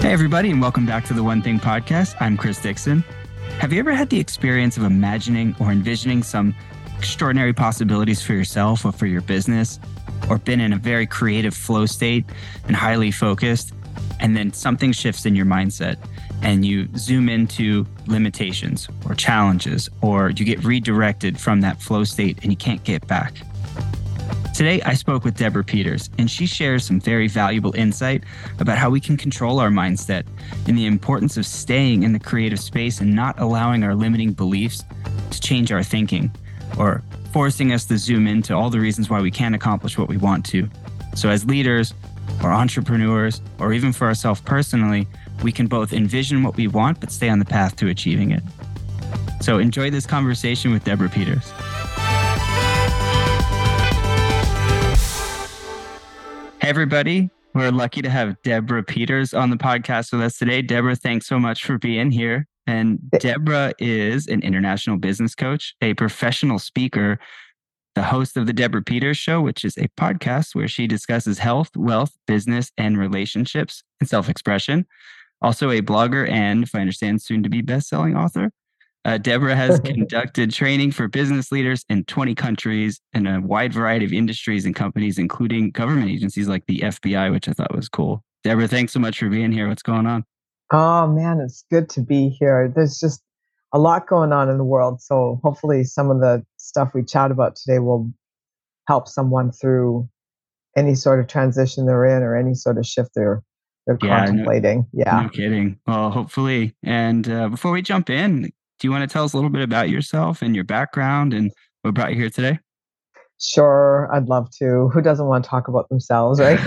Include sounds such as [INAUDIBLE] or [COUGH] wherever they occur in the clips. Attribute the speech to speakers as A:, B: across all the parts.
A: Hey, everybody, and welcome back to the One Thing Podcast. I'm Chris Dixon. Have you ever had the experience of imagining or envisioning some extraordinary possibilities for yourself or for your business, or been in a very creative flow state and highly focused, and then something shifts in your mindset and you zoom into limitations or challenges, or you get redirected from that flow state and you can't get back? Today, I spoke with Deborah Peters, and she shares some very valuable insight about how we can control our mindset and the importance of staying in the creative space and not allowing our limiting beliefs to change our thinking or forcing us to zoom into all the reasons why we can't accomplish what we want to. So, as leaders or entrepreneurs, or even for ourselves personally, we can both envision what we want but stay on the path to achieving it. So, enjoy this conversation with Deborah Peters. Hey, everybody. We're lucky to have Deborah Peters on the podcast with us today. Deborah, thanks so much for being here. And Deborah is an international business coach, a professional speaker, the host of the Deborah Peters Show, which is a podcast where she discusses health, wealth, business, and relationships and self expression. Also, a blogger and, if I understand, soon to be best selling author. Uh, Deborah has [LAUGHS] conducted training for business leaders in 20 countries in a wide variety of industries and companies, including government agencies like the FBI, which I thought was cool. Deborah, thanks so much for being here. What's going on?
B: Oh, man, it's good to be here. There's just a lot going on in the world. So hopefully, some of the stuff we chat about today will help someone through any sort of transition they're in or any sort of shift they're they're yeah, contemplating.
A: No,
B: yeah,
A: no kidding. Well, hopefully. And uh, before we jump in, do you want to tell us a little bit about yourself and your background and what brought you here today?
B: Sure, I'd love to. Who doesn't want to talk about themselves, right?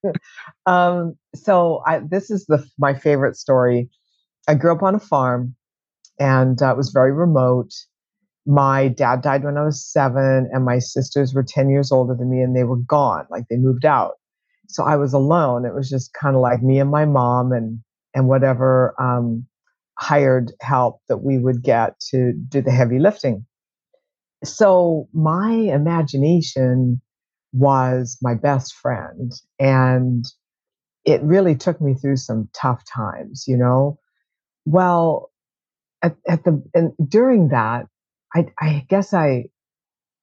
B: [LAUGHS] [LAUGHS] um, so I, this is the my favorite story. I grew up on a farm, and uh, it was very remote. My dad died when I was seven, and my sisters were ten years older than me, and they were gone, like they moved out. So I was alone. It was just kind of like me and my mom, and and whatever um, hired help that we would get to do the heavy lifting. So my imagination was my best friend. And it really took me through some tough times, you know. Well, at, at the and during that, I I guess I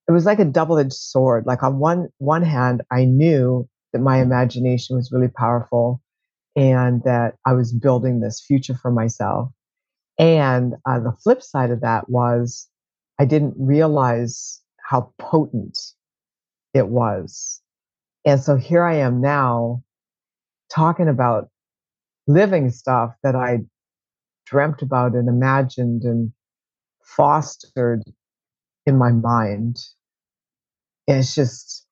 B: it was like a double-edged sword. Like on one one hand, I knew that my imagination was really powerful and that I was building this future for myself. And uh, the flip side of that was I didn't realize how potent it was. And so here I am now talking about living stuff that I dreamt about and imagined and fostered in my mind. And it's just,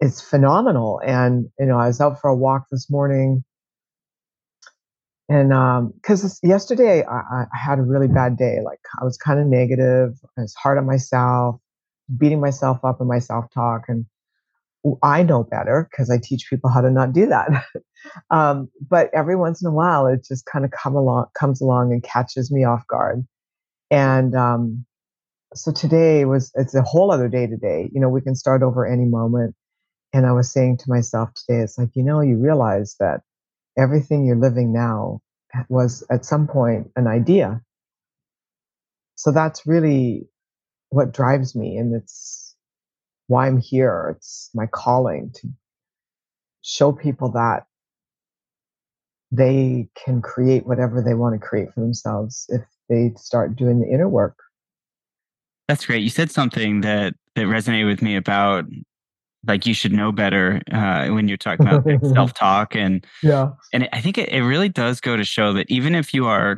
B: it's phenomenal. And, you know, I was out for a walk this morning and because um, yesterday I, I, had a really bad day like i was kind of negative i was hard on myself beating myself up in my self-talk and i know better because i teach people how to not do that. [LAUGHS] Um, but every once in a while it just kind of come along comes along and catches me off guard. And um, so today was it's a whole other day today you know we can start over any moment. And i was saying to myself today it's like you know you realize that everything you're living now was at some point an idea. So that's really what drives me. And it's why I'm here. It's my calling to show people that they can create whatever they want to create for themselves if they start doing the inner work.
A: That's great. You said something that that resonated with me about like you should know better uh, when you're talking about like, [LAUGHS] self-talk and
B: yeah.
A: and i think it, it really does go to show that even if you are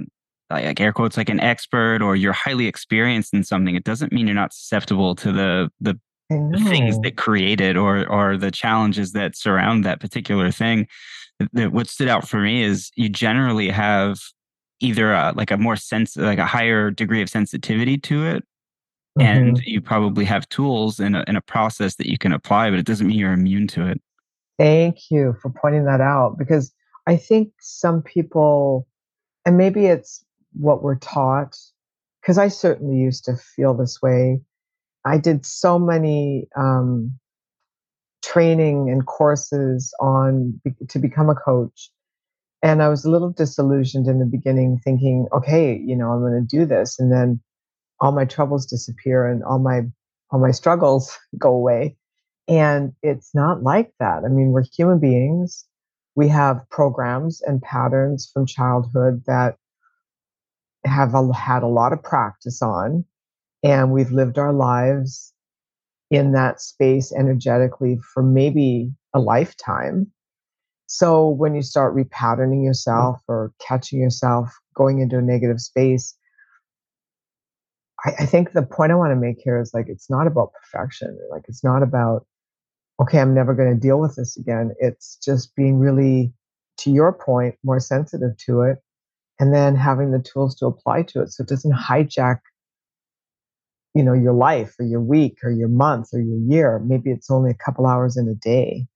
A: like air quotes like an expert or you're highly experienced in something it doesn't mean you're not susceptible to the the, the things that create it or or the challenges that surround that particular thing. That what stood out for me is you generally have either a, like a more sense like a higher degree of sensitivity to it mm-hmm. and you probably have tools and a, and a process that you can apply, but it doesn't mean you're immune to it.
B: Thank you for pointing that out because I think some people, and maybe it's what we're taught, because I certainly used to feel this way. I did so many um, training and courses on to become a coach, And I was a little disillusioned in the beginning, thinking, okay, you know, I'm going to do this. And then all my troubles disappear and all my all my struggles [LAUGHS] go away. And it's not like that. I mean, we're human beings. We have programs and patterns from childhood that have a, had a lot of practice on, and we've lived our lives in that space energetically for maybe a lifetime. So when you start repatterning yourself or catching yourself going into a negative space, I, I think the point I want to make here is like it's not about perfection. Like it's not about okay, I'm never going to deal with this again. It's just being really, to your point, more sensitive to it, and then having the tools to apply to it so it doesn't hijack you know your life or your week or your month or your year maybe it's only a couple hours in a day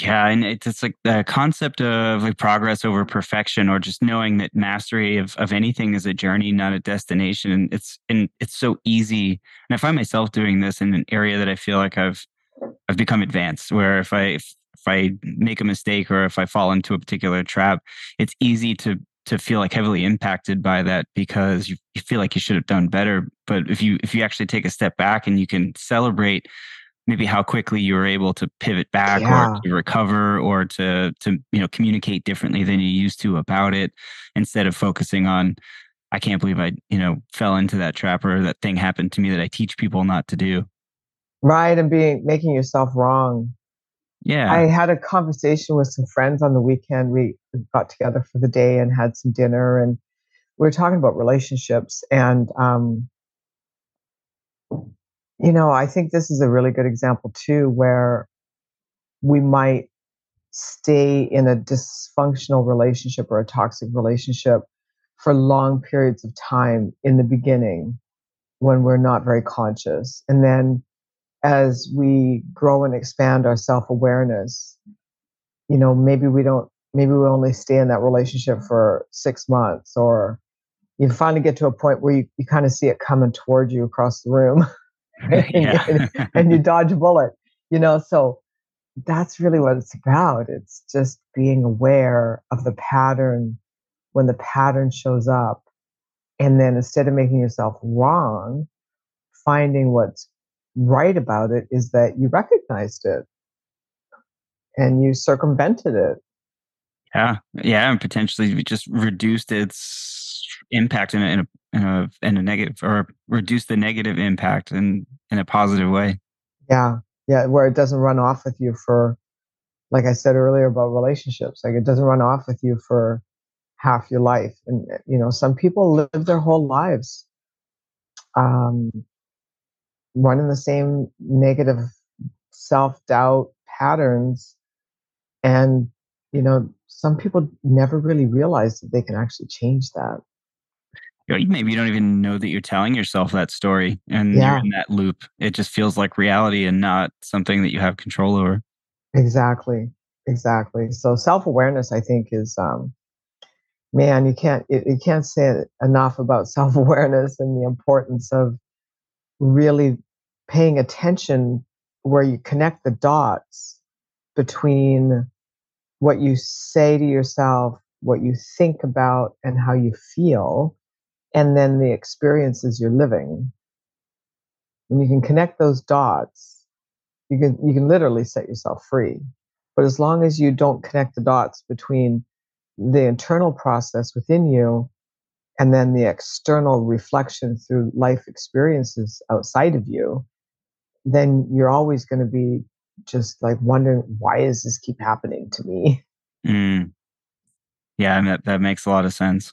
A: yeah, and it's, it's like the concept of like progress over perfection, or just knowing that mastery of, of anything is a journey, not a destination. And it's and it's so easy. And I find myself doing this in an area that I feel like I've I've become advanced. Where if I if, if I make a mistake or if I fall into a particular trap, it's easy to to feel like heavily impacted by that because you, you feel like you should have done better. But if you if you actually take a step back and you can celebrate maybe how quickly you were able to pivot back yeah. or to recover or to to you know communicate differently than you used to about it instead of focusing on i can't believe i you know fell into that trap or that thing happened to me that i teach people not to do.
B: Right and being making yourself wrong.
A: Yeah.
B: I had a conversation with some friends on the weekend. We got together for the day and had some dinner and we were talking about relationships and um you know, I think this is a really good example too, where we might stay in a dysfunctional relationship or a toxic relationship for long periods of time in the beginning when we're not very conscious. And then as we grow and expand our self awareness, you know, maybe we don't, maybe we only stay in that relationship for six months or you finally get to a point where you, you kind of see it coming toward you across the room. [LAUGHS] [LAUGHS] and, and you dodge a bullet, you know. So that's really what it's about. It's just being aware of the pattern when the pattern shows up. And then instead of making yourself wrong, finding what's right about it is that you recognized it and you circumvented it.
A: Yeah. Yeah. And potentially just reduced its impact in a, in a in a in a negative or reduce the negative impact in in a positive way.
B: Yeah, yeah, where it doesn't run off with you for, like I said earlier about relationships, like it doesn't run off with you for half your life, and you know some people live their whole lives, um, running the same negative self doubt patterns, and you know some people never really realize that they can actually change that
A: maybe you don't even know that you're telling yourself that story and yeah. you're in that loop. It just feels like reality and not something that you have control over.
B: Exactly. Exactly. So self awareness, I think, is um, man, you can't you can't say enough about [LAUGHS] self awareness and the importance of really paying attention where you connect the dots between what you say to yourself, what you think about, and how you feel and then the experiences you're living. When you can connect those dots, you can you can literally set yourself free. But as long as you don't connect the dots between the internal process within you and then the external reflection through life experiences outside of you, then you're always going to be just like wondering why does this keep happening to me?
A: Mm. Yeah, that that makes a lot of sense.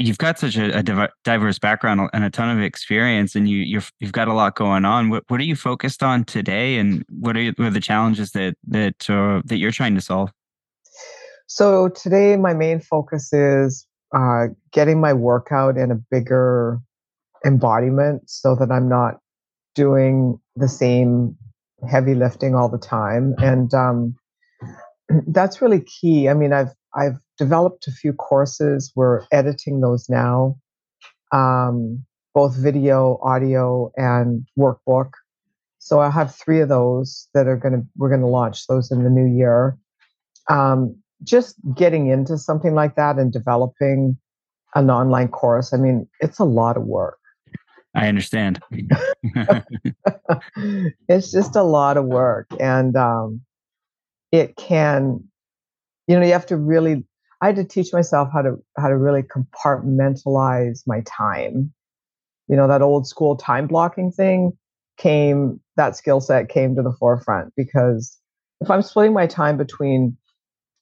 A: You've got such a, a, diverse background and a ton of experience, and you you have got a lot going on. What what are you focused on today, and what are, you, what are the challenges that that uh, that you're trying to solve?
B: So today, my main focus is uh, getting my workout in a bigger embodiment, so that I'm not doing the same heavy lifting all the time, and um, [CLEARS THROAT] that's really key. I mean, I've I've developed a few courses. We're editing those now, um, both video, audio, and workbook. So I have three of those that are going to we're going to launch those in the new year. Um, just getting into something like that and developing an online course. I mean, it's a lot of work.
A: I understand. [LAUGHS]
B: it's just a lot of work, and um, it can, you know, you have to really I had to teach myself how to how to really compartmentalize my time. You know, that old school time blocking thing came that skill set came to the forefront because if I'm splitting my time between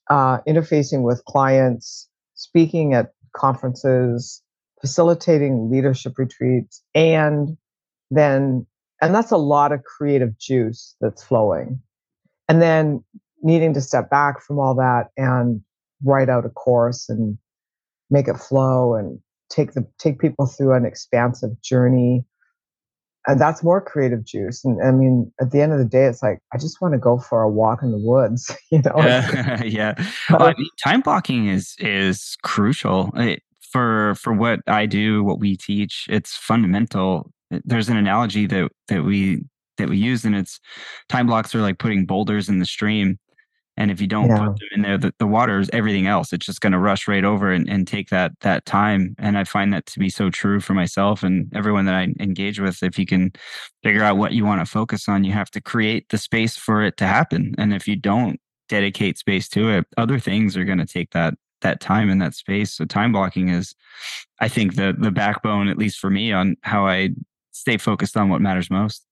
B: uh, interfacing with clients, speaking at conferences, facilitating leadership retreats, and then and that's a lot of creative juice that's flowing. And then needing to step back from all that and write out a course and make it flow and take the take people through an expansive journey. And that's more creative juice. And i mean at the end of the day it's like i just want to go for a walk in the woods [LAUGHS] you know?
A: Yeah, [LAUGHS] yeah. [LAUGHS] Well, I mean, time blocking is is crucial. It, for for what i do what we teach it's fundamental. There's an analogy that that we that we use and it's time blocks are like putting boulders in the stream and if you don't yeah. put them in there, the, the water is everything else. It's just going to rush right over and, and take that that time. And I find that to be so true for myself and everyone that I engage with. If you can figure out what you want to focus on, you have to create the space for it to happen. And if you don't dedicate space to it, other things are going to take that that time and that space. So time blocking is, I think, the the backbone, at least for me, on how I stay focused on what matters most.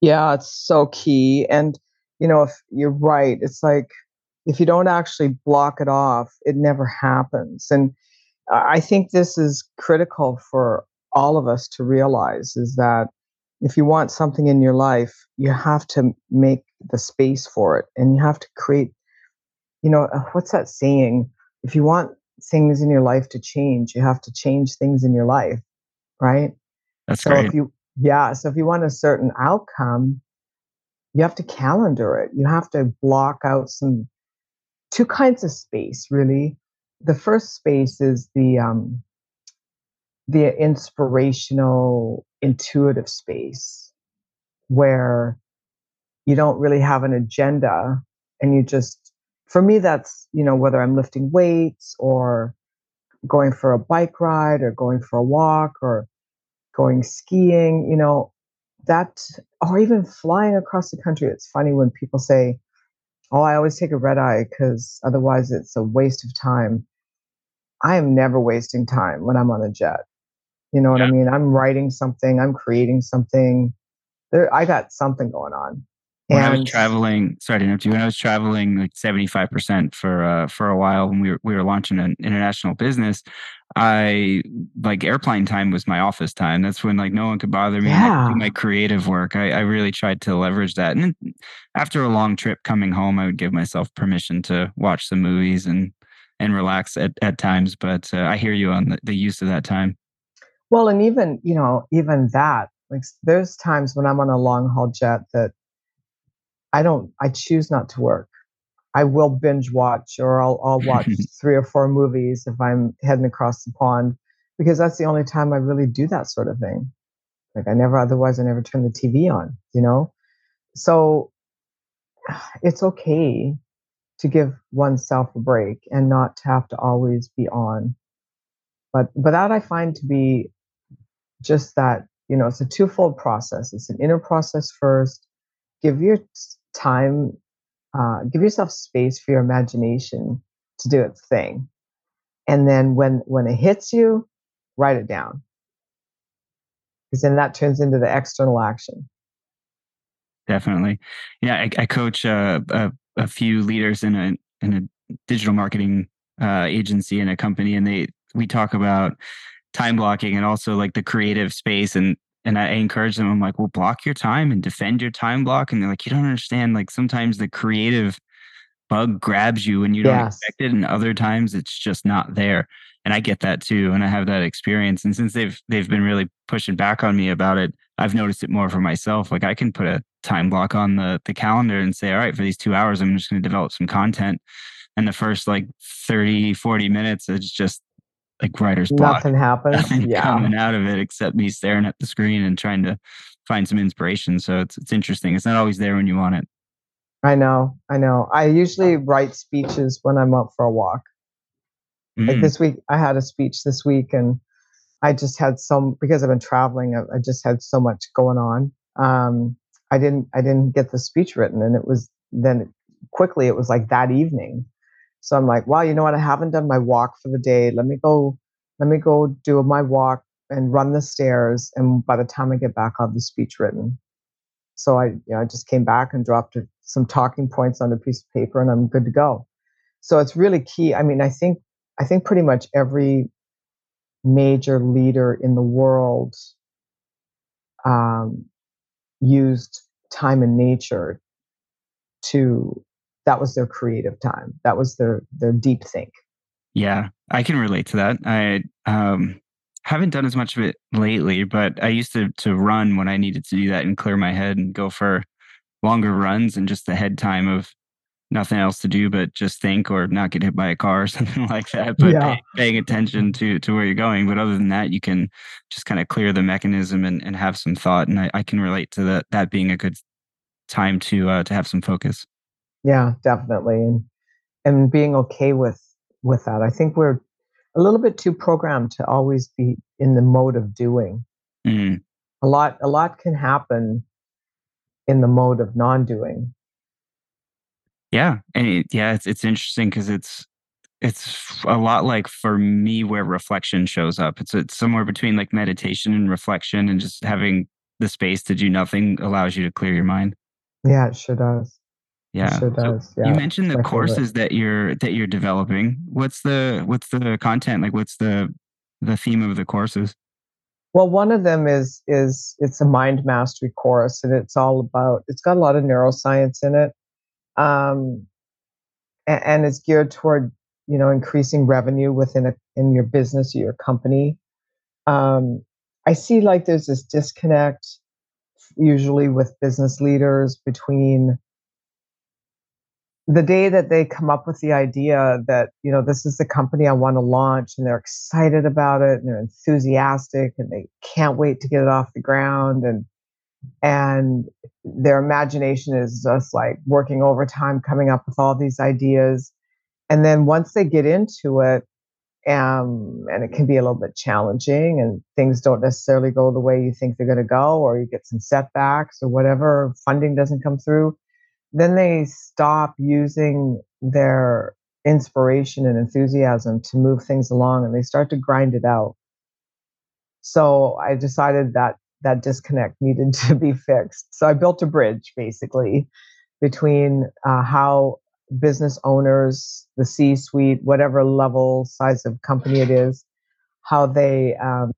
B: Yeah, it's so key. And you know, if you're right, it's like if you don't actually block it off, it never happens. And I think this is critical for all of us to realize is that if you want something in your life, you have to make the space for it and you have to create, you know, uh, what's that saying? If you want things in your life to change, you have to change things in your life, right?
A: That's so great.
B: If you, yeah. So if you want a certain outcome, you have to calendar it. You have to block out some two kinds of space, really. The first space is the um, the inspirational, intuitive space where you don't really have an agenda and you just for me that's you know whether i'm lifting weights or going for a bike ride or going for a walk or going skiing you know that or even flying across the country it's funny when people say oh i always take a red eye because otherwise it's a waste of time. I am never wasting time when i'm on a jet. You know what yeah. i mean? I'm writing something i'm creating something. There i got something going on
A: when and, I was traveling, sorry to interrupt you. When I was traveling like seventy five percent for uh, for a while when we were we were launching an international business, I like airplane time was my office time. That's when like no one could bother me. Yeah. do my creative work. I, I really tried to leverage that. And then after a long trip coming home, I would give myself permission to watch some movies and and relax at, at times. But uh, I hear you on the, the use of that time.
B: Well, and even you know even that like there's times when I'm on a long haul jet that I don't, I choose not to work. I will binge watch or I'll, I'll watch [LAUGHS] three or four movies if I'm heading across the pond because that's the only time I really do that sort of thing. Like I never, otherwise, I never turn the TV on, you know? So [SIGHS] it's okay to give oneself a break and not to have to always be on. but but that i find to be just that you know it's a twofold process it's an inner process first give your time uh, give yourself space for your imagination to do its thing. And then when when it hits you write it down. Because then that turns into the external action.
A: Definitely. Yeah i, I coach uh, a, a few leaders in a in a digital marketing uh, agency and a company and they we talk about time blocking and also like the creative space and and I encourage them I'm like well block your time and defend your time block and they're like you don't understand like sometimes the creative bug grabs you and you don't yes. expect it and other times it's just not there and I get that too and I have that experience and since they've they've been really pushing back on me about it I've noticed it more for myself like I can put a time block on the the calendar and say all right for these 2 hours I'm just going to develop some content and the first like 30 40 minutes it's just like writer's block
B: nothing happens [LAUGHS]
A: nothing
B: yeah.
A: coming out of it except me staring at the screen and trying to find some inspiration so it's it's interesting it's not always there when you want it
B: I know, I know. I usually write speeches when I'm out for a walk. Mm. Like this week, I had a speech this week, and I just had some because I've been traveling. I, I just had so much going on. Um, I didn't, I didn't get the speech written, and it was then quickly. It was like that evening. So I'm like, wow, you know what? I haven't done my walk for the day. Let me go. Let me go do my walk and run the stairs. And by the time I get back, I'll have the speech written. So I, you know, I just came back and dropped some talking points on a piece of paper, and I'm good to go. So it's really key. I mean, I think I think pretty much every major leader in the world um, used time in nature to that was their creative time. That was their their deep think.
A: Yeah, I can relate to that. I um, haven't done as much of it lately, but I used to to run when I needed to do that and clear my head and go for longer runs and just the head time of nothing else to do but just think or not get hit by a car or [LAUGHS] something like that. But yeah. pay, paying attention to to where you're going. But other than that, you can just kind of clear the mechanism and, and have some thought. And I, I can relate to that that being a good time to uh, to have some focus.
B: Yeah, definitely. And and being okay with with that. I think we're a little bit too programmed to always be in the mode of doing. Mm. A lot, a lot can happen in the mode of non-doing.
A: Yeah, and it, yeah, it's it's interesting because it's it's a lot like for me where reflection shows up. It's it's somewhere between like meditation and reflection, and just having the space to do nothing allows you to clear your mind.
B: Yeah, it sure does.
A: Yeah.
B: Sure does. So yeah.
A: You mentioned the courses that you're that you're developing. What's the what's the content like? What's the the theme of the courses?
B: Well, one of them is is it's a mind mastery course, and it's all about. It's got a lot of neuroscience in it, um, and, and it's geared toward you know increasing revenue within a in your business or your company. Um, I see like there's this disconnect usually with business leaders between the day that they come up with the idea that you know this is the company i want to launch and they're excited about it and they're enthusiastic and they can't wait to get it off the ground and and their imagination is just like working overtime coming up with all these ideas. And then once they get into it um, and it can be a little bit challenging and things don't necessarily go the way you think they're going to go or you get some setbacks or whatever funding doesn't come through then they stop using their inspiration and enthusiasm to move things along and they start to grind it out. So I decided that that disconnect needed [LAUGHS] to be fixed. So I built a bridge basically between uh, how business owners, the C suite, whatever level size of company it is, how they um,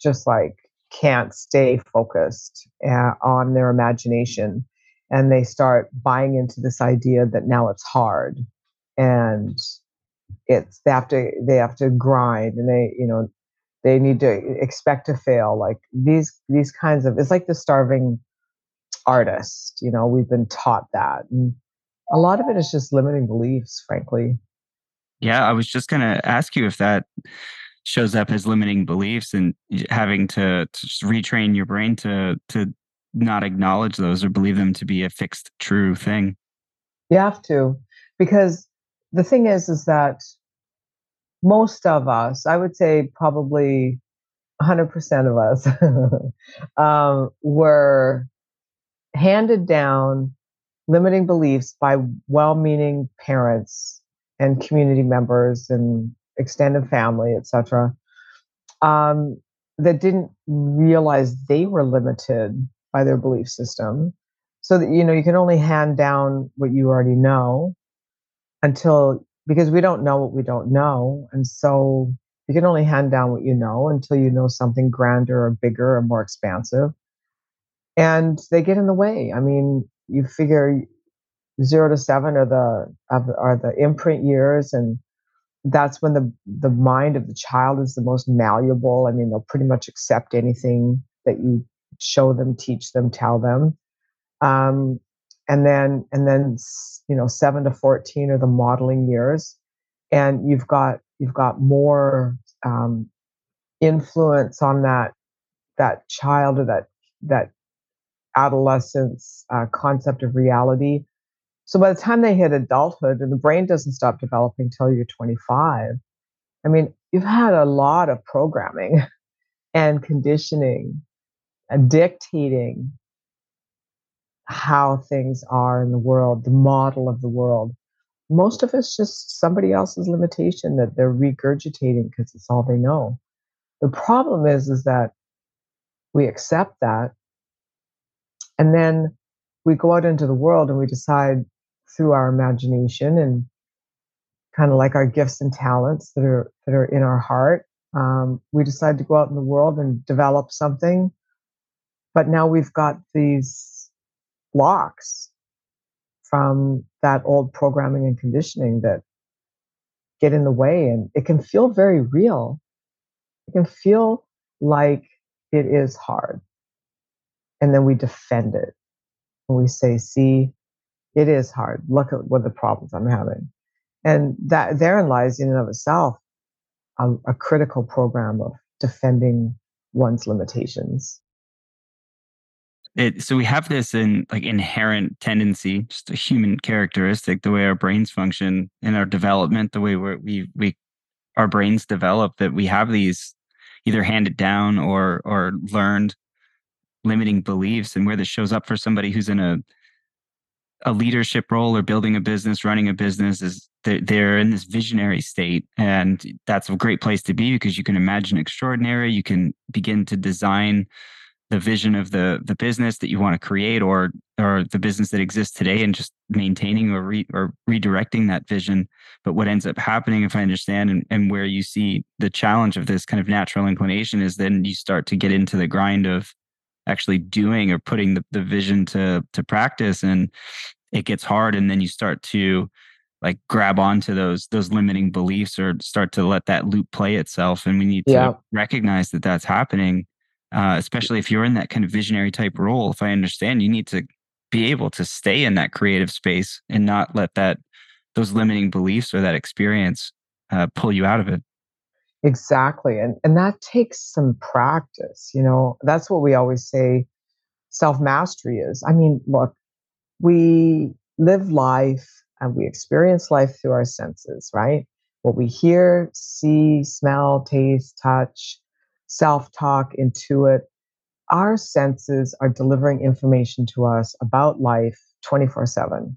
B: just like can't stay focused uh, on their imagination and they start buying into this idea that now it's hard and it's they have to they have to grind and they you know they need to expect to fail like these these kinds of it's like the starving artist you know we've been taught that and a lot of it is just limiting beliefs frankly.
A: Yeah i was just going to ask you if that shows up as limiting beliefs and having to, to retrain your brain to to not acknowledge those or believe them to be a fixed true thing
B: you have to because the thing is is that most of us, I would say probably 100% of us, [LAUGHS] um, were handed down limiting beliefs by well meaning parents and community members and extended family, etc., um, that didn't realize they were limited by their belief system. So that, you know, you can only hand down what you already know until because we don't know what we don't know. And so you can only hand down what you know until you know something grander or bigger or more expansive. And they get in the way. I mean, you figure zero to seven are the are the imprint years, and that's when the the mind of the child is the most malleable. I mean, they'll pretty much accept anything that you show them, teach them, tell them. Um, and then and then you know seven to 14 are the modeling years and you've got you've got more um, influence on that that child or that that adolescence uh, concept of reality so by the time they hit adulthood and the brain doesn't stop developing until you're 25 i mean you've had a lot of programming [LAUGHS] and conditioning dictating how things are in the world, the model of the world. Most of it's just somebody else's limitation that they're regurgitating because it's all they know. The problem is, is that we accept that, and then we go out into the world and we decide through our imagination and kind of like our gifts and talents that are that are in our heart. Um, we decide to go out in the world and develop something, but now we've got these blocks from that old programming and conditioning that get in the way and it can feel very real. It can feel like it is hard. And then we defend it. And we say see it is hard. Look at what the problems i'm having. And that therein lies in and of itself a, a critical program of defending one's limitations
A: it, so we have this in like inherent tendency, just a human characteristic, the way our brains function in our development, the way we we our brains develop, that we have these either handed down or or learned limiting beliefs, and where this shows up for somebody who's in a a leadership role or building a business, running a business is they're, they're in this visionary state. And that's a great place to be because you can imagine extraordinary. You can begin to design the vision of the the business that you want to create or or the business that exists today and just maintaining or re, or redirecting that vision. But what ends up happening if i understand and, and where you see the challenge of this kind of natural inclination is then you start to get into the grind of actually doing or putting the, the vision to to practice and it gets hard and then you start to like grab onto those those limiting beliefs or start to let that loop play itself. And we need to yeah. recognize that that's happening uh, especially if you're in that kind of visionary type role. If I understand, you need to be able to stay in that creative space and not let that those limiting beliefs or that experience uh, pull you out of it.
B: Exactly, and and that takes some practice. You know, that's what we always say. Self mastery is. I mean, look, we live life and we experience life through our senses, right? What we hear, see, smell, taste, touch, self talk, intuit. Our senses are delivering information to us about life 24 7.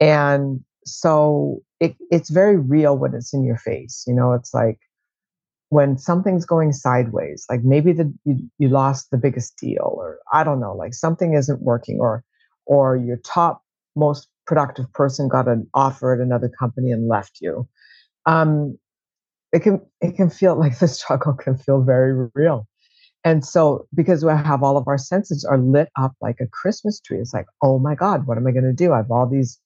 B: And so it, it's very real when it's in your face. You know, it's like when something's going sideways, like maybe the, you, you lost the biggest deal, or I don't know, like something isn't working, or or your top most productive person got an offer at another company and left you. Um, it can it can feel [LAUGHS] like the struggle can feel very real. And so because we have all of our senses are lit up like a christmas tree it's like oh my god what am i going to do? I have all these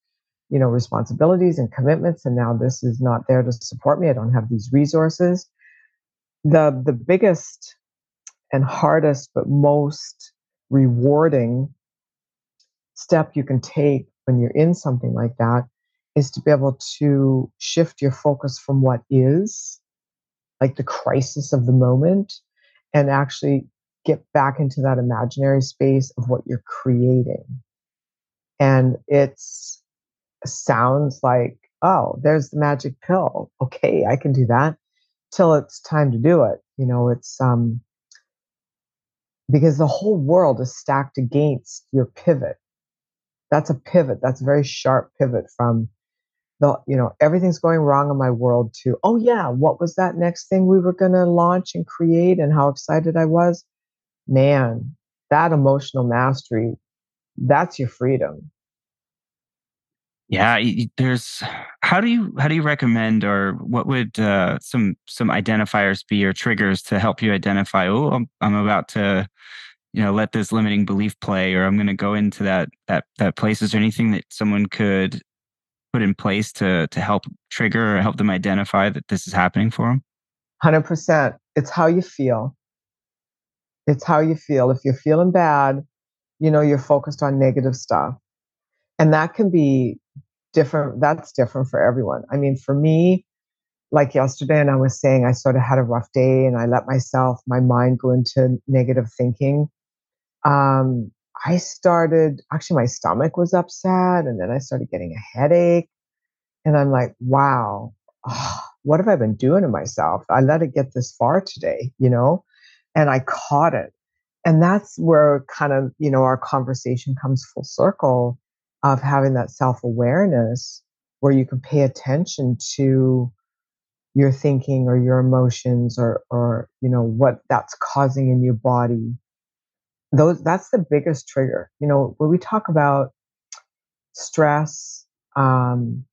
B: you know responsibilities and commitments and now this is not there to support me. I don't have these resources. The the biggest and hardest but most rewarding step you can take when you're in something like that is to be able to shift your focus from what is, like the crisis of the moment, and actually get back into that imaginary space of what you're creating. And it's sounds like, oh, there's the magic pill. Okay, I can do that. till it's time to do it. You know, it's um because the whole world is stacked against your pivot. That's a pivot. That's a very sharp pivot from the, you know, everything's going wrong in my world to, oh yeah, what was that next thing we were going to launch and create and how excited I was? Man, that emotional mastery, that's your freedom.
A: Yeah, there's how do you how do you recommend or what would uh, some some identifiers be or triggers to help you identify? Oh, I'm, I'm about to you know let this limiting belief play, or I'm going to go into that that that place. Is there anything that someone could put in place to to help trigger or help them identify that this is happening for them?
B: Hundred percent. It's how you feel. It's how you feel. If you're feeling bad, you know you're focused on negative stuff and that can be different that's different for everyone i mean for me like yesterday and i was saying i sort of had a rough day and i let myself my mind go into negative thinking um i started actually my stomach was upset and then i started getting a headache and i'm like wow oh, what have i been doing to myself? I let it get this far today you know and i caught it and that's where kind of you know our conversation comes full circle of having that self awareness where you can pay attention to your thinking or your emotions or or you know what that's causing in your body those that's the biggest trigger you know when we talk about stress um,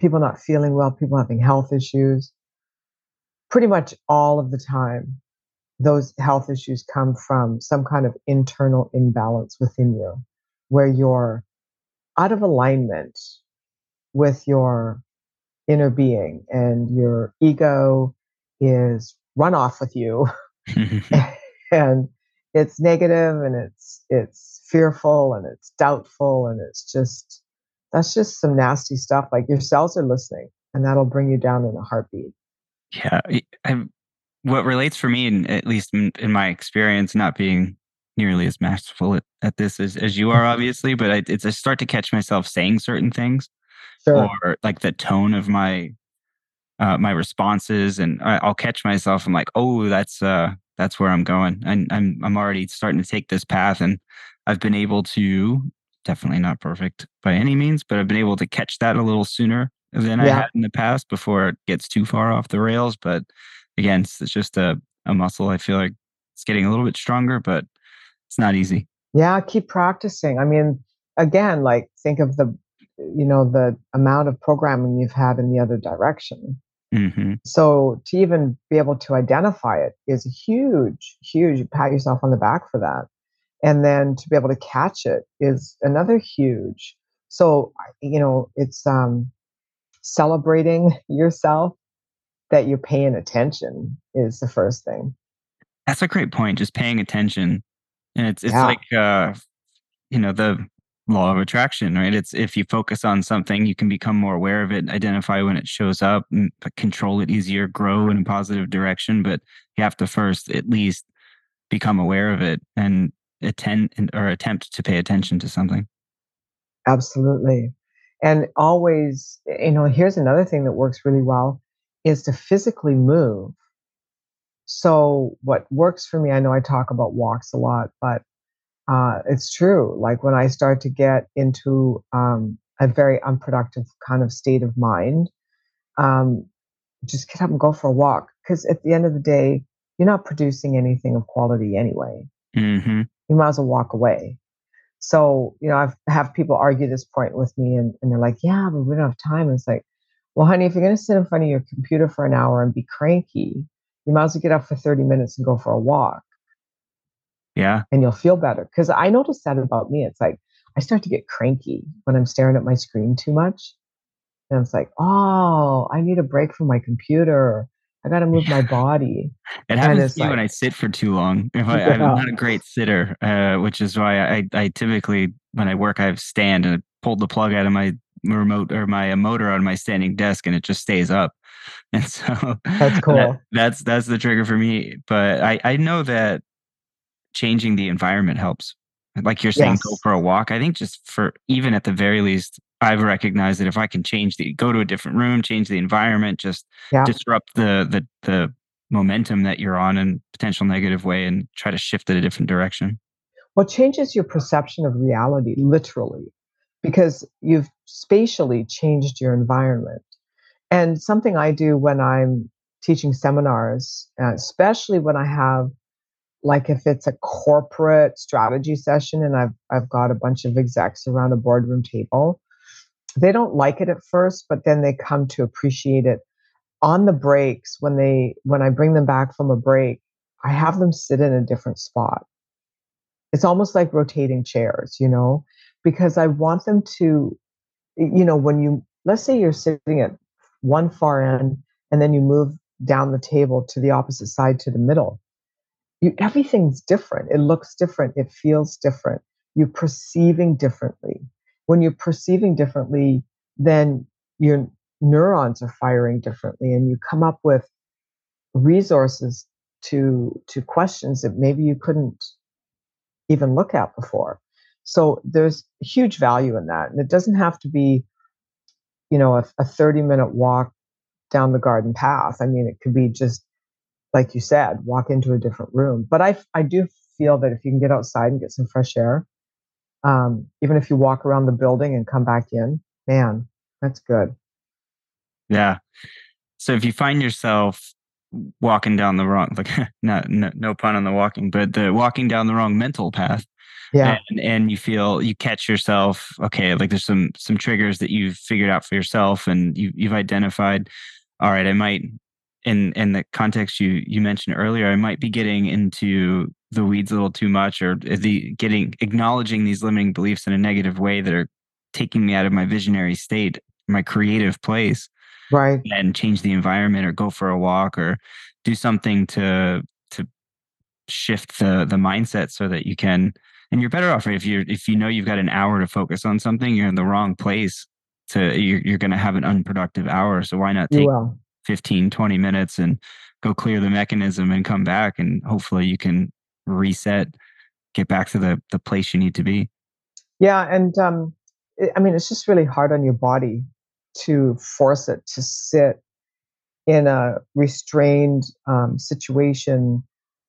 B: people not feeling well people having health issues pretty much all of the time those health issues come from some kind of internal imbalance within you where you're out of alignment with your inner being and your ego is run off with you. [LAUGHS] [LAUGHS] And it's negative and it's it's fearful and it's doubtful and it's just that's just some nasty stuff like your cells are listening and that'll bring you down in a heartbeat
A: yeah I, what relates for me and at least in, in my experience not being nearly as masterful at, at this as, as you are, mm-hmm. obviously, but I, it's I start to catch myself saying certain things, sure. or like the tone of my uh, my responses, and I, will catch myself. I'm like, oh, that's uh, that's where I'm going, and I'm I'm already starting to take this path, and I've been able to definitely not perfect by any means, but I've been able to catch that a little sooner than yeah. I had in the past before it gets too far off the rails. But again, it's just a a muscle. I feel like it's getting a little bit stronger, but it's not easy.
B: Yeah, keep practicing. I mean, again, like think of the you know the amount of programming you've had in the other direction. Mm-hmm. So to even be able to identify it is huge, huge. You Pat yourself on the back for that, and then to be able to catch it is another huge. So you know, it's um, celebrating [LAUGHS] yourself that you're paying attention is the first thing.
A: That's a great point. Just paying attention and it's it's yeah. like uh, you know the law of attraction, right? It's if you focus on something, you can become more aware of it, identify when it shows up, control it easier, grow in a positive direction. But you have to first at least become aware of it and attend or attempt to pay attention to something.
B: Absolutely. And always, you know, here's another thing that works really well is to physically move. So, what works for me, I know I talk about walks a lot, but uh, it's true. Like when I start to get into um, a very unproductive kind of state of mind, um, just get up and go for a walk. Because at the end of the day, you're not producing anything of quality anyway. Mm-hmm. You might as well walk away. So, you know, I've have people argue this point with me and, and they're like, yeah, but we don't have time. And it's like, well, honey, if you're going to sit in front of your computer for an hour and be cranky, you might as well get up for 30 minutes and go for a walk.
A: Yeah.
B: And you'll feel better. Because I noticed that about me. It's like I start to get cranky when I'm staring at my screen too much. And it's like, oh, I need a break from my computer. I got to move my [LAUGHS] body.
A: It happens to me like, when I sit for too long. If I, am not a great sitter, uh, which is why I, I typically, when I work, I stand and I pulled the plug out of my remote or my motor on my standing desk and it just stays up. [LAUGHS] And so
B: that's cool.
A: That, that's that's the trigger for me. But I I know that changing the environment helps. Like you're saying, yes. go for a walk. I think just for even at the very least, I've recognized that if I can change the go to a different room, change the environment, just yeah. disrupt the the the momentum that you're on in potential negative way and try to shift it a different direction?
B: Well, changes your perception of reality literally because you've spatially changed your environment. And something I do when I'm teaching seminars, uh, especially when I have like if it's a corporate strategy session and I've I've got a bunch of execs around a boardroom table, they don't like it at first, but then they come to appreciate it on the breaks when they when I bring them back from a break, I have them sit in a different spot. It's almost like rotating chairs, you know, because I want them to, you know, when you let's say you're sitting at one far end and then you move down the table to the opposite side to the middle. You, everything's different. It looks different. It feels different. You're perceiving differently. When you're perceiving differently, then you're neurons are firing differently and you come up with resources to to questions that maybe you couldn't even look at before so there's huge value in that and it doesn't have to be you know a, a 30 minute walk down the garden path i mean it could be just like you said walk into a different room but i i do feel that if you can get outside and get some fresh air um, even if you walk around the building and come back in man that's good
A: yeah. So if you find yourself walking down the wrong, like [LAUGHS] not, no, no pun on the walking, but the walking down the wrong mental path.
B: Yeah.
A: And, and you feel you catch yourself, okay, like there's some some triggers that you've figured out for yourself and you you've identified, all right, I might in in the context you you mentioned earlier, I might be getting into the weeds a little too much or the getting acknowledging these limiting beliefs in a negative way that are taking me out of my visionary state, my creative place
B: right
A: and change the environment or go for a walk or do something to to shift the the mindset so that you can and you're better off right? if you if you know you've got an hour to focus on something you're in the wrong place to you're, you're going to have an unproductive hour so why not take 15 20 minutes and go clear the mechanism and come back and hopefully you can reset get back to the the place you need to be.
B: Yeah and um i mean it's just really hard on your body to force it to sit in a restrained um, situation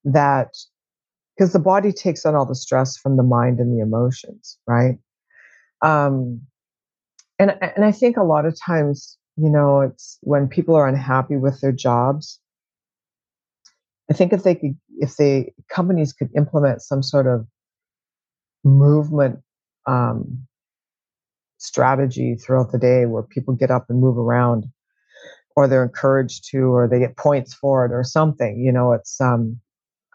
B: that because the body takes on all the stress from the mind and the emotions right? Um, and and i think a lot of times you know it's when people are unhappy with their jobs. I think if they could if they companies could implement some sort of movement um, strategy throughout the day where people get up and move around or they're encouraged to or they get points for it or something you know it's um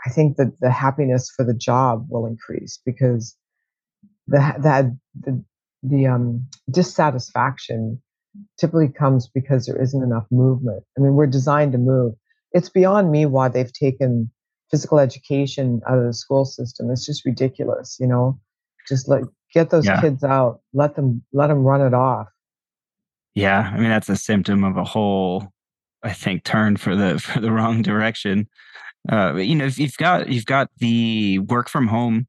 B: i think that the happiness for the job will increase because the that the, the um dissatisfaction typically comes because there isn't enough movement. I mean we're designed to move. It's beyond me why they've taken physical education out of the school system. It's just ridiculous you know? Just like get those yeah. kids out. Let them let them run it off.
A: Yeah i mean that's a symptom of a whole i think turn for the [LAUGHS] for the wrong direction. Uh you know if you've got you've got the work from home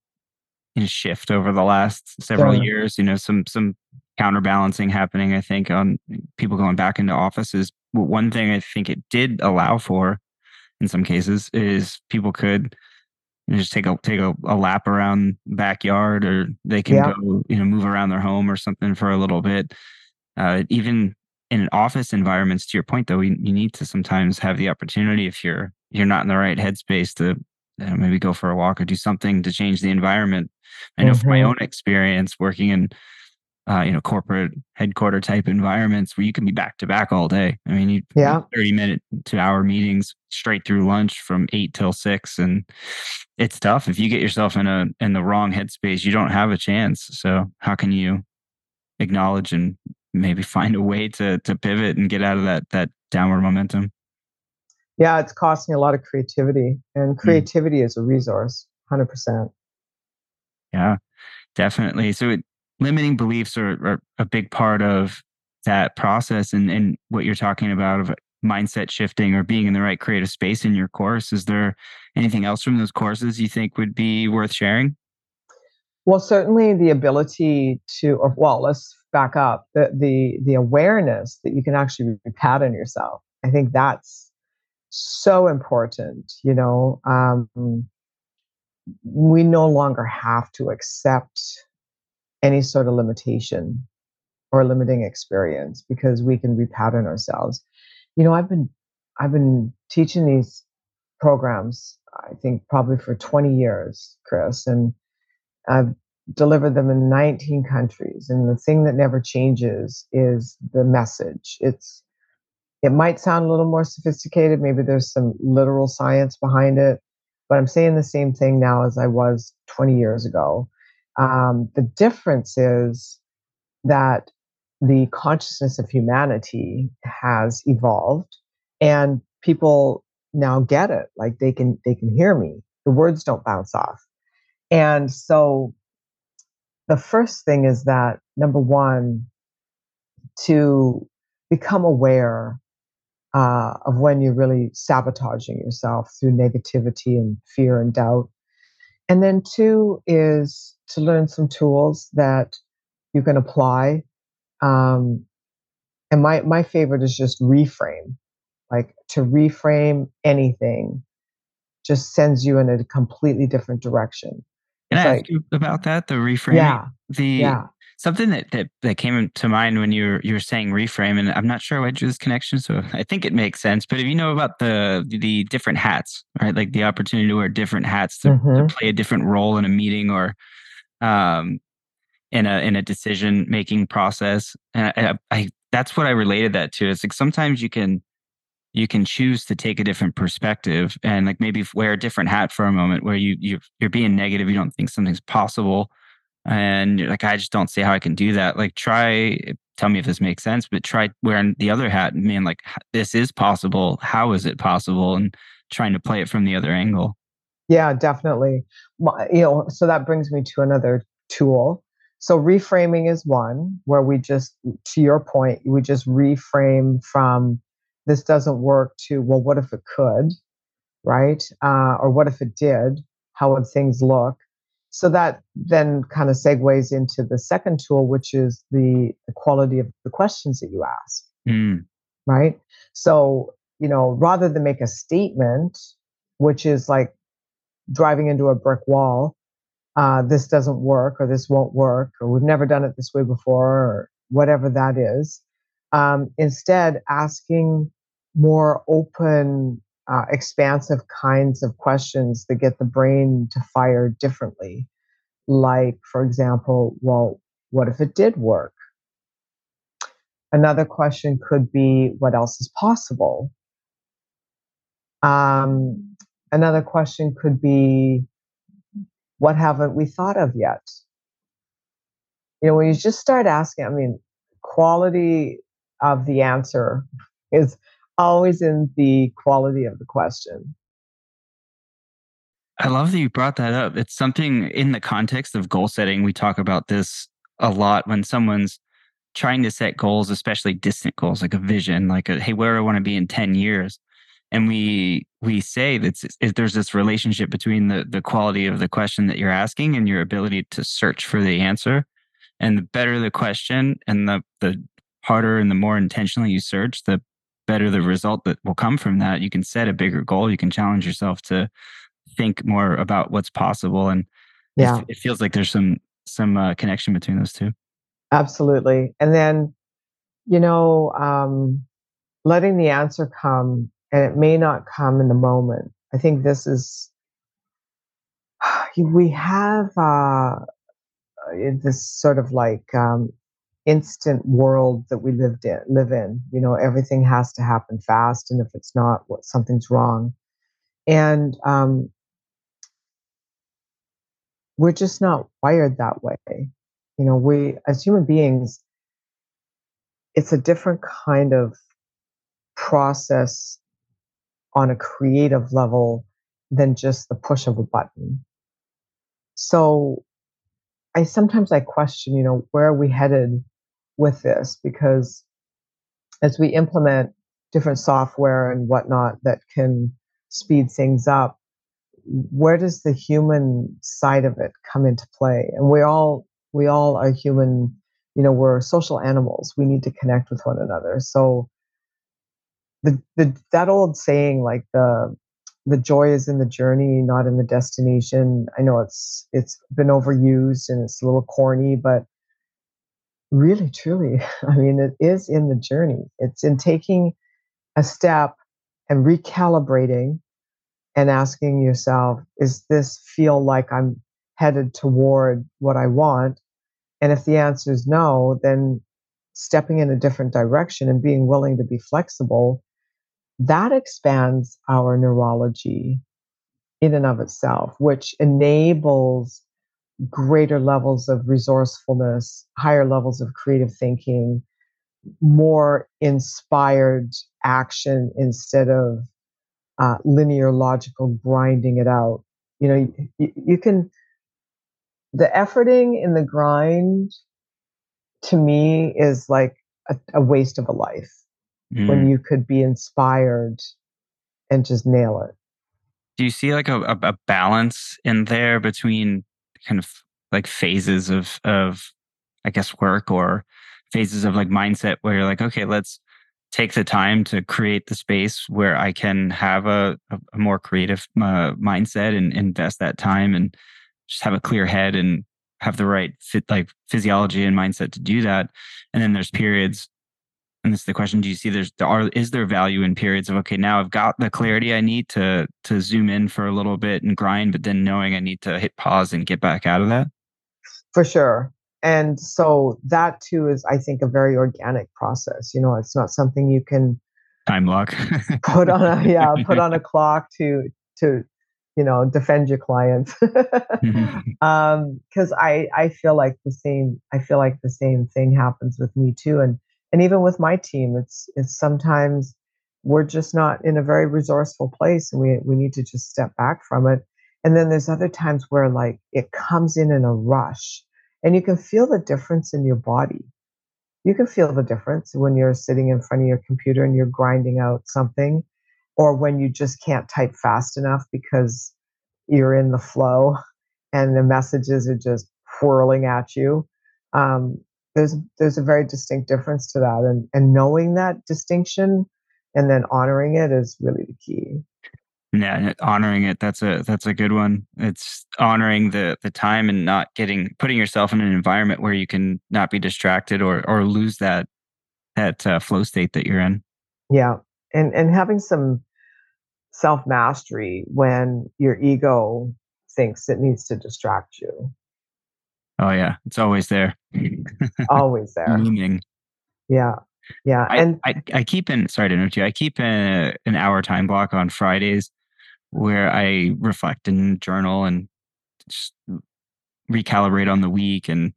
A: in shift over the last several yeah. years you know some some counterbalancing happening i think on people going back into offices one thing i think it did allow for in some cases is people could you just take a take a, a, lap around backyard or they can yeah. go you know move around their home or something for a little bit uh, even in an office environments to your point though you, you need to sometimes have the opportunity if you're you're not in the right headspace to uh, maybe go for a walk or do something to change the environment i know mm-hmm. from my own experience working in uh, you know, corporate headquarter type environments where you can be back to back all day. I mean, you
B: yeah,
A: 30 minute to hour meetings straight through lunch from eight till six. And it's tough. If you get yourself in a, in the wrong headspace, you don't have a chance. So how can you acknowledge and maybe [LAUGHS] find a way to, to pivot and get out of that, that downward momentum?
B: Yeah, it's costing a lot of creativity and mm. creativity mm. is a resource, 100%.
A: Yeah, definitely. So it, limiting beliefs are, are a big part of that process and, and what you're talking about of mindset shifting or being in the right creative space in your course. Is there anything else from those courses you think would be worth sharing?
B: Well, certainly the ability to, or well, let's back up the the the awareness that you can actually repattern yourself. I think that's so important. You know, um, we no longer have to accept any sort of limitation or limiting experience because we can repattern ourselves. You know, I've been I've been teaching these programs, I think probably for 20 years, Chris, and I've delivered them in 19 countries. And the thing that never changes is the message. It's it might sound a little more sophisticated, maybe there's some literal science behind it, but I'm saying the same thing now as I was 20 years ago. Um, the difference is that the consciousness of humanity has evolved and people now get it like they can they can hear me. The words don't bounce off. And so the first thing is that number one to become aware uh, of when you're really sabotaging yourself through negativity and fear and doubt. And then two is to learn some tools that you can apply um, and my my favorite is just reframe like to reframe anything just sends you in a completely different direction.
A: Can it's I like, ask you about that? The reframe.
B: Yeah.
A: The
B: yeah.
A: something that, that that came to mind when you were you were saying reframe, and I'm not sure why I drew this connection, so I think it makes sense. But if you know about the the different hats, right? Like the opportunity to wear different hats to, mm-hmm. to play a different role in a meeting or um in a in a decision making process. And I, I, that's what I related that to. It's like sometimes you can you can choose to take a different perspective and like maybe wear a different hat for a moment where you you you're being negative, you don't think something's possible, and you're like I just don't see how I can do that. Like try tell me if this makes sense, but try wearing the other hat and being like this is possible. How is it possible? And trying to play it from the other angle.
B: Yeah, definitely. You know, so that brings me to another tool. So reframing is one where we just, to your point, we just reframe from this doesn't work to, well, what if it could, right? Uh, or what if it did? How would things look? So that then kind of segues into the second tool, which is the, the quality of the questions that you ask, mm. right? So, you know, rather than make a statement, which is like driving into a brick wall, uh, this doesn't work or this won't work or we've never done it this way before or whatever that is um, instead asking more open uh, expansive kinds of questions that get the brain to fire differently. Like for example well what if it did work? Another question could be what else is possible? Um, another question could be what haven't we thought of yet you know when you just start asking i mean quality of the answer is always in the quality of the question.
A: I love that you brought that up. It's something in the context of goal setting. We talk about this a lot when someone's trying to set goals, especially distant goals, like a vision, like a, hey, where do I want to be in 10 years. And we we say that there's this relationship between the the quality of the question that you're asking and your ability to search for the answer. And the better the question and the the harder and the more intentionally you search, the better the result that will come from that. You can set a bigger goal. You can challenge yourself to think more about what's possible. And yeah, it, it feels like there's some some uh, connection between those two.
B: Absolutely. And then, you know, um, letting the answer come, and it may not come in the moment. I think this is [SIGHS] we have uh, this sort of like um, instant world that we lived in live in. You know everything has to happen fast and if it's not what something's wrong. And um, we're just not wired that way. You know we as human beings it's a different kind of process on a creative level than just the push of a button so i sometimes i question you know where are we headed with this because as we implement different software and whatnot that can speed things up, where does the human side of it come into play? And we all we all are human, you know, we're social animals. We need to connect with one another. So the, the that old saying like the the joy is in the journey not in the destination. I know it's it's been overused and it's a little corny but really truly [LAUGHS] i mean it is in the journey. It's in taking a step and recalibrating and asking yourself is this feel like i'm headed toward what i want? And if the answer is no then stepping in a different direction and being willing to be flexible that expands our neurology in and of itself, which enables greater levels of resourcefulness, higher levels of creative thinking, more inspired action instead of uh, linear logical grinding it out. You know, you, you can, the efforting in the grind to me is like a, a waste of a life mm. when you could be inspired and just nail it.
A: Do you see like a, a balance in there between kind of like phases of of I guess work or phases of like mindset where you're like, okay, let's take the time to create the space where I can have a, a more creative uh, mindset and invest that time and just have a clear head and have the right fit like physiology and mindset to do that. And then there's periods and this is the question do you see there's there are is there value in periods of okay now i've got the clarity i need to to zoom in for a little bit and grind but then knowing i need to hit pause and get back out of that?
B: For sure. And so that too is i think a very organic process you know it's not something you can
A: time lock. [LAUGHS]
B: put on a yeah put on a [LAUGHS] clock to to you know defend your clients [LAUGHS] um because i i feel like the same i feel like the same thing happens with me too. And and even with my team it's it's sometimes we're just not in a very resourceful place and we we need to just step back from it. And then there's other times where like it comes in in a rush and you can feel the difference in your body. You can feel the difference when you're sitting in front of your computer and you're grinding out something or when you just can't type fast enough because you're in the flow and the messages are just whirling at you. Um, there's there's a very distinct difference to that and and knowing that distinction and then honoring it is really the key.
A: Yeah honoring it that's a that's a good one. It's honoring the the time and not getting putting yourself in an environment where you can not be distracted or or lose that that uh, flow state that you're in.
B: Yeah and and having some self mastery when your ego thinks it needs to distract you.
A: Oh yeah, it's always there.
B: Always [LAUGHS] there.
A: Meaning.
B: Yeah. Yeah.
A: I, and I, I keep in sorry to interrupt you. I keep in a, an hour time block on Fridays where I reflect and journal and just recalibrate on the week and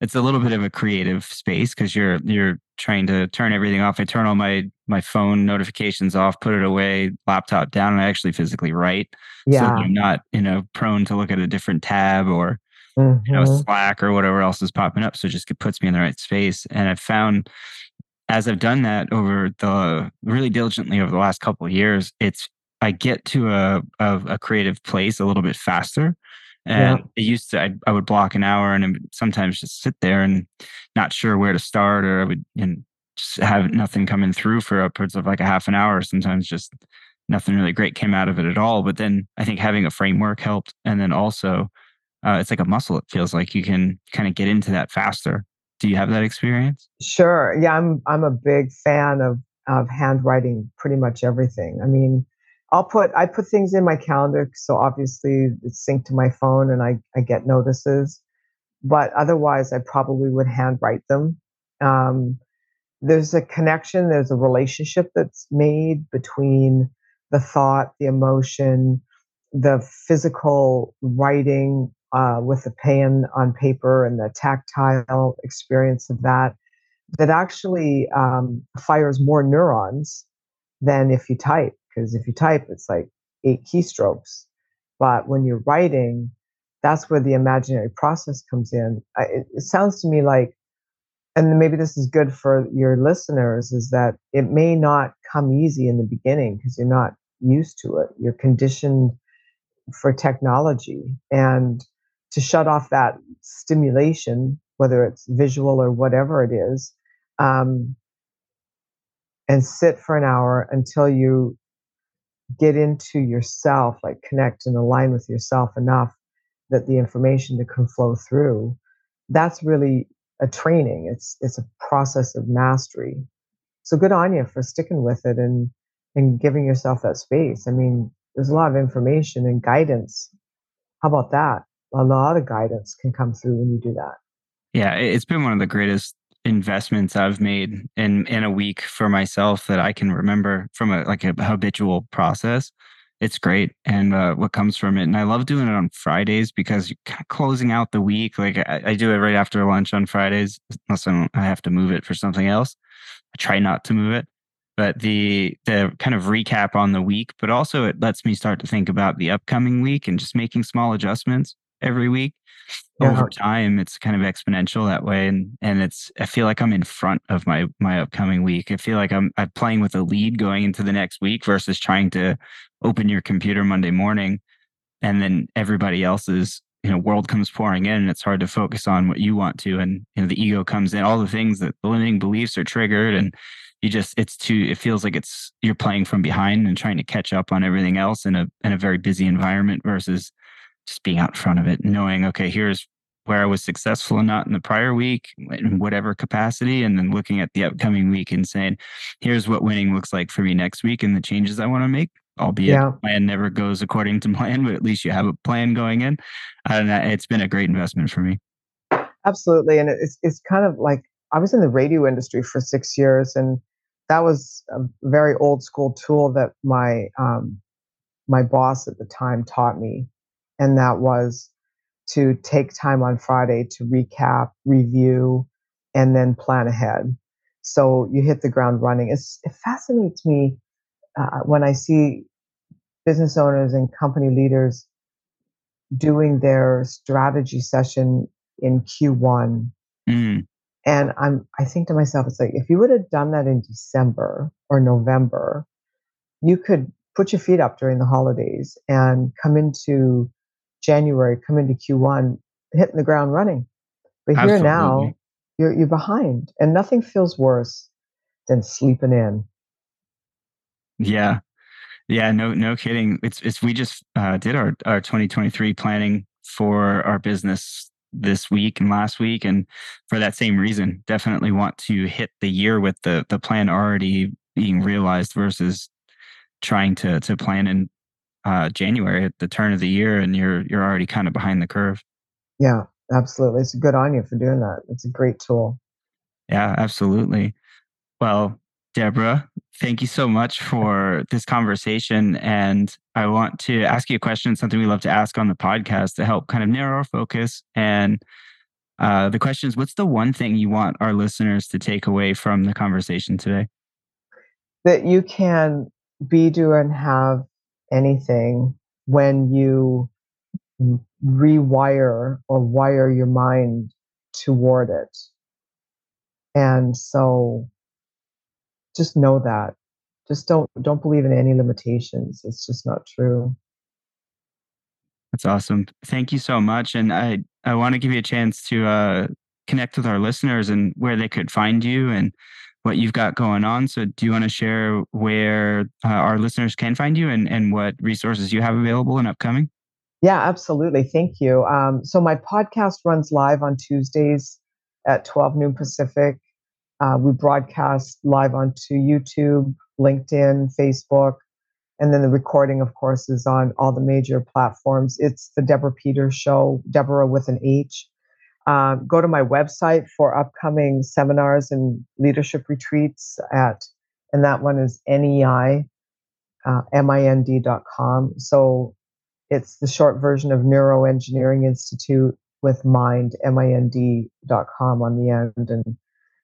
A: it's a little bit of a creative space because you're you're trying to turn everything off. I turn all my my phone notifications off, put it away, laptop down, and I actually physically write. Yeah. So I'm not, you know, prone to look at a different tab or mm-hmm. you know, mm-hmm. Slack or whatever else is popping up. So it just puts me in the right space. And I've found as I've done that over the really diligently over the last couple of years, it's I get to a, a, a creative place a little bit faster. And yeah. it used to, I, I, would block an hour and sometimes just sit there and not sure where to start, or I would and just have nothing coming through for upwards of like a half an hour. Sometimes just nothing really great came out of it at all. But then I think having a framework helped. And then also uh, it's like a muscle. It feels like you can kind of get into that faster. Do you have that experience?
B: Sure. Yeah, I'm I'm a big fan of of handwriting pretty much everything. I mean, I'll put I put things in my calendar, so obviously it's synced to my phone and I, I get notices. But otherwise I probably would handwrite them. Um, there's a connection, there's a relationship that's made between the thought, the emotion, the physical writing uh, with the pen on paper and the tactile experience of that, that actually um, fires more neurons than if you type. Because if you type, it's like eight keystrokes. But when you're writing, that's where the imaginary process comes in. I, it, it sounds to me like, and maybe this is good for your listeners, is that it may not come easy in the beginning because you're not used to it. You're conditioned for technology. And to shut off that stimulation, whether it's visual or whatever it is, um, and sit for an hour until you get into yourself, like connect and align with yourself enough that the information that can flow through, that's really a training. It's it's a process of mastery. So good on you for sticking with it and and giving yourself that space. I mean, there's a lot of information and guidance. How about that? A lot of guidance can come through when you do that.
A: Yeah, it's been one of the greatest investments I've made in in a week for myself that I can remember from a like a habitual process. It's great, and uh, what comes from it, and I love doing it on Fridays because you're kind of closing out the week. Like I, I do it right after lunch on Fridays, unless I, I have to move it for something else. I try not to move it, but the the kind of recap on the week, but also it lets me start to think about the upcoming week and just making small adjustments every week yeah. over time it's kind of exponential that way and and it's i feel like i'm in front of my my upcoming week i feel like i'm i'm playing with a lead going into the next week versus trying to open your computer monday morning and then everybody else's you know world comes pouring in and it's hard to focus on what you want to and you know the ego comes in all the things that the limiting beliefs are triggered and you just it's too it feels like it's you're playing from behind and trying to catch up on everything else in a in a very busy environment versus just being out in front of it, knowing, okay, here's where I was successful and not in the prior week in whatever capacity, and then looking at the upcoming week and saying, here's what winning looks like for me next week and the changes I want to make. Albeit yeah. plan never goes according to [LAUGHS] plan, but at least you have a plan going in. And it's been a great investment for me.
B: Absolutely. And it's, it's kind of like I was in the radio industry for six years, and that was a very old school tool that my um, my boss at the time taught me and that was to take time on Friday to recap, review, and then plan ahead. So you hit the ground running. It's, it fascinates me uh, when I see business owners and company leaders doing their strategy session in Q1. Mm. And I'm I think to myself, it's like if you would have done that in December or November, you could put your feet up during the holidays and come into January, come into Q1 hitting the ground running. But here now, you're you're behind, and nothing feels worse than sleeping in.
A: Yeah, yeah, no, no kidding. It's it's we just uh, did our our 2023 planning for our business this week and last week, and for that same reason, definitely want to hit the year with the the plan already being realized versus trying to to plan and uh, January at the turn of the year, and you're you're already kind of behind the curve.
B: Yeah, absolutely. It's good on you for doing that. It's a great tool.
A: Yeah, absolutely. Well, Deborah, thank you so much for this conversation. And I want to ask you a question, something we love to ask on the podcast to help kind of narrow our focus. And uh, the question is what's the one thing you want our listeners to take away from the conversation today?
B: That you can be, do, and have anything when you rewire or wire your mind toward it. And so just know that. Just don't don't believe in any limitations. It's just not true.
A: That's awesome. Thank you so much. And I, I want to give you a chance to uh, connect with our listeners and where they could find you and what you've got going on. So, do you want to share where uh, our listeners can find you and, and what resources you have available and upcoming?
B: Yeah, absolutely. Thank you. Um, so, my podcast runs live on Tuesdays at 12 noon Pacific. Uh, we broadcast live onto YouTube, LinkedIn, Facebook, and then the recording, of course, is on all the major platforms. It's the Deborah Peters Show, Deborah with an H. Uh, go to my website for upcoming seminars and leadership retreats at, and that one is NEI, uh, M-I-N-D.com. So it's the short version of Neuroengineering Institute with mind, M-I-N-D.com on the end. And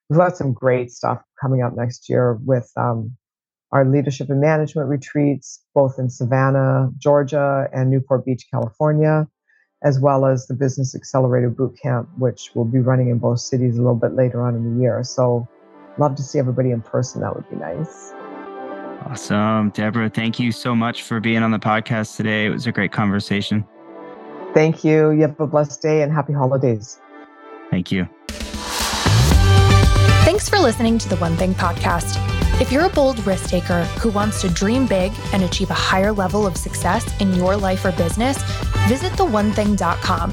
B: we've got some great stuff coming up next year with um, our leadership and management retreats, both in Savannah, Georgia, and Newport Beach, California as well as the Business Accelerator Bootcamp, which will be running in both cities a little bit later on in the year. So, love to see everybody in person. That would be nice.
A: Awesome. Deborah, thank you so much for being on the podcast today. It was a great conversation.
B: Thank you. You have a blessed day and happy holidays.
A: Thank you.
C: Thanks for listening to the One Thing podcast. If you're a bold risk taker who wants to dream big and achieve a higher level of success in your life or business, visit theonething.com.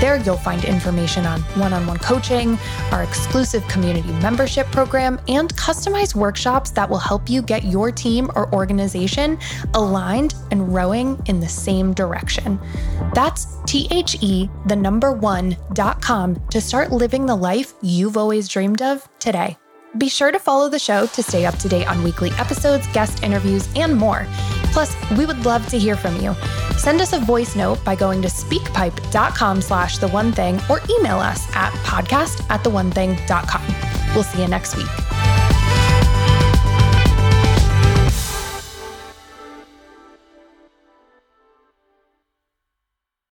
C: There, you'll find information on one on one coaching, our exclusive community membership program, and customized workshops that will help you get your team or organization aligned and rowing in the same direction. That's T H E, the number one.com to start living the life you've always dreamed of today. Be sure to follow the show to stay up to date on weekly episodes, guest interviews, and more. Plus, we would love to hear from you. Send us a voice note by going to speakpipe.com slash the one thing or email us at podcast at the one thing.com. We'll see you next week.